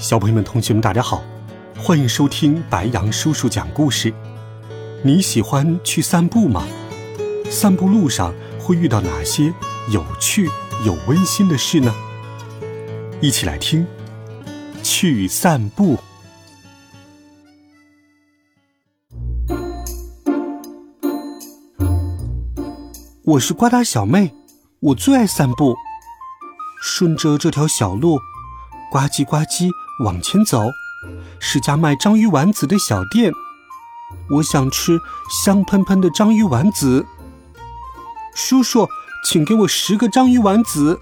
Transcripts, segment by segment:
小朋友们、同学们，大家好，欢迎收听白杨叔叔讲故事。你喜欢去散步吗？散步路上会遇到哪些有趣、有温馨的事呢？一起来听。去散步。我是呱嗒小妹，我最爱散步。顺着这条小路，呱唧呱唧。往前走，是家卖章鱼丸子的小店。我想吃香喷喷的章鱼丸子。叔叔，请给我十个章鱼丸子。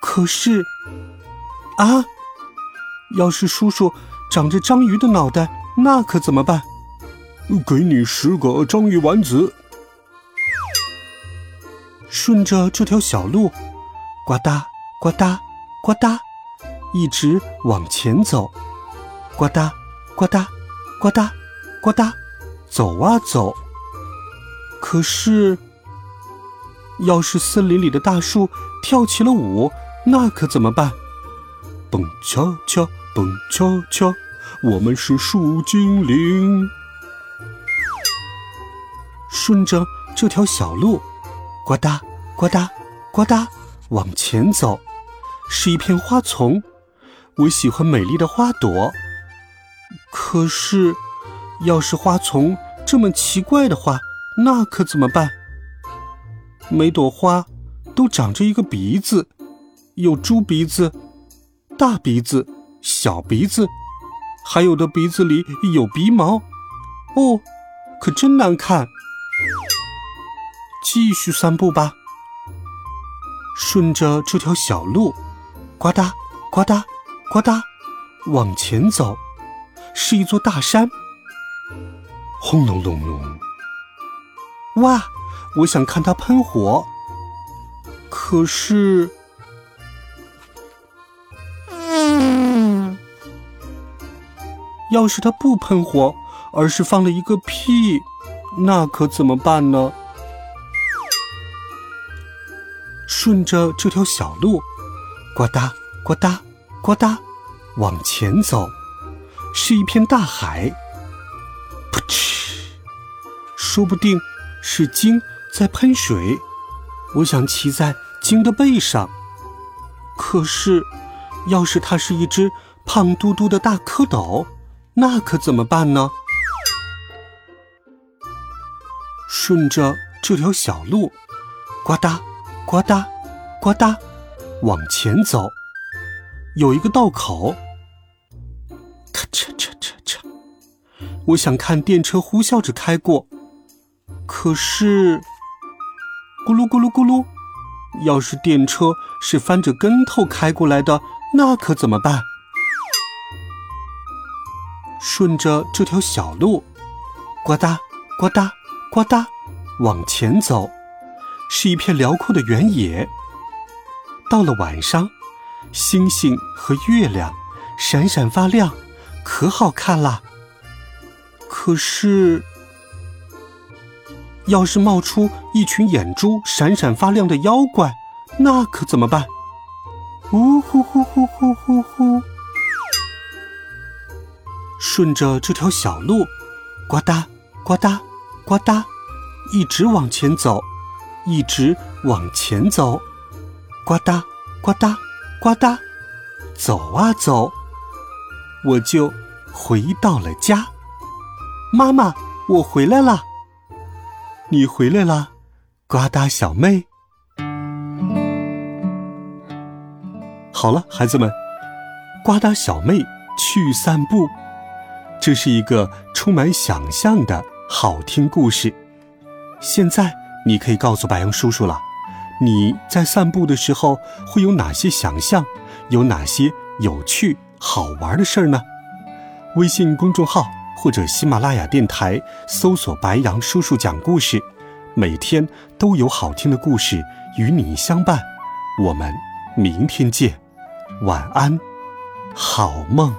可是，啊，要是叔叔长着章鱼的脑袋，那可怎么办？给你十个章鱼丸子。顺着这条小路，呱嗒呱嗒呱嗒。一直往前走，呱嗒，呱嗒，呱嗒，呱嗒，走啊走。可是，要是森林里的大树跳起了舞，那可怎么办？蹦恰恰，蹦恰恰，我们是树精灵。顺着这条小路，呱嗒，呱嗒，呱嗒，往前走，是一片花丛。我喜欢美丽的花朵，可是，要是花丛这么奇怪的话，那可怎么办？每朵花都长着一个鼻子，有猪鼻子、大鼻子、小鼻子，还有的鼻子里有鼻毛，哦，可真难看。继续散步吧，顺着这条小路，呱嗒呱嗒。呱嗒，往前走，是一座大山。轰隆隆隆！哇，我想看它喷火。可是，嗯，要是它不喷火，而是放了一个屁，那可怎么办呢？顺着这条小路，呱嗒呱嗒。呱嗒，往前走，是一片大海。噗嗤，说不定是鲸在喷水。我想骑在鲸的背上。可是，要是它是一只胖嘟嘟的大蝌蚪，那可怎么办呢？顺着这条小路，呱嗒，呱嗒，呱嗒，往前走。有一个道口，咔嚓嚓嚓嚓！我想看电车呼啸着开过，可是咕噜咕噜咕噜，要是电车是翻着跟头开过来的，那可怎么办？顺着这条小路，呱嗒呱嗒呱嗒，往前走，是一片辽阔的原野。到了晚上。星星和月亮闪闪发亮，可好看了。可是，要是冒出一群眼珠闪闪发亮的妖怪，那可怎么办？呜呼呼呼呼呼呼！顺着这条小路，呱嗒呱嗒呱嗒，一直往前走，一直往前走，呱嗒呱嗒。呱嗒，走啊走，我就回到了家。妈妈，我回来了。你回来了，呱嗒小妹。好了，孩子们，呱嗒小妹去散步，这是一个充满想象的好听故事。现在你可以告诉白杨叔叔了。你在散步的时候会有哪些想象？有哪些有趣好玩的事儿呢？微信公众号或者喜马拉雅电台搜索“白杨叔叔讲故事”，每天都有好听的故事与你相伴。我们明天见，晚安，好梦。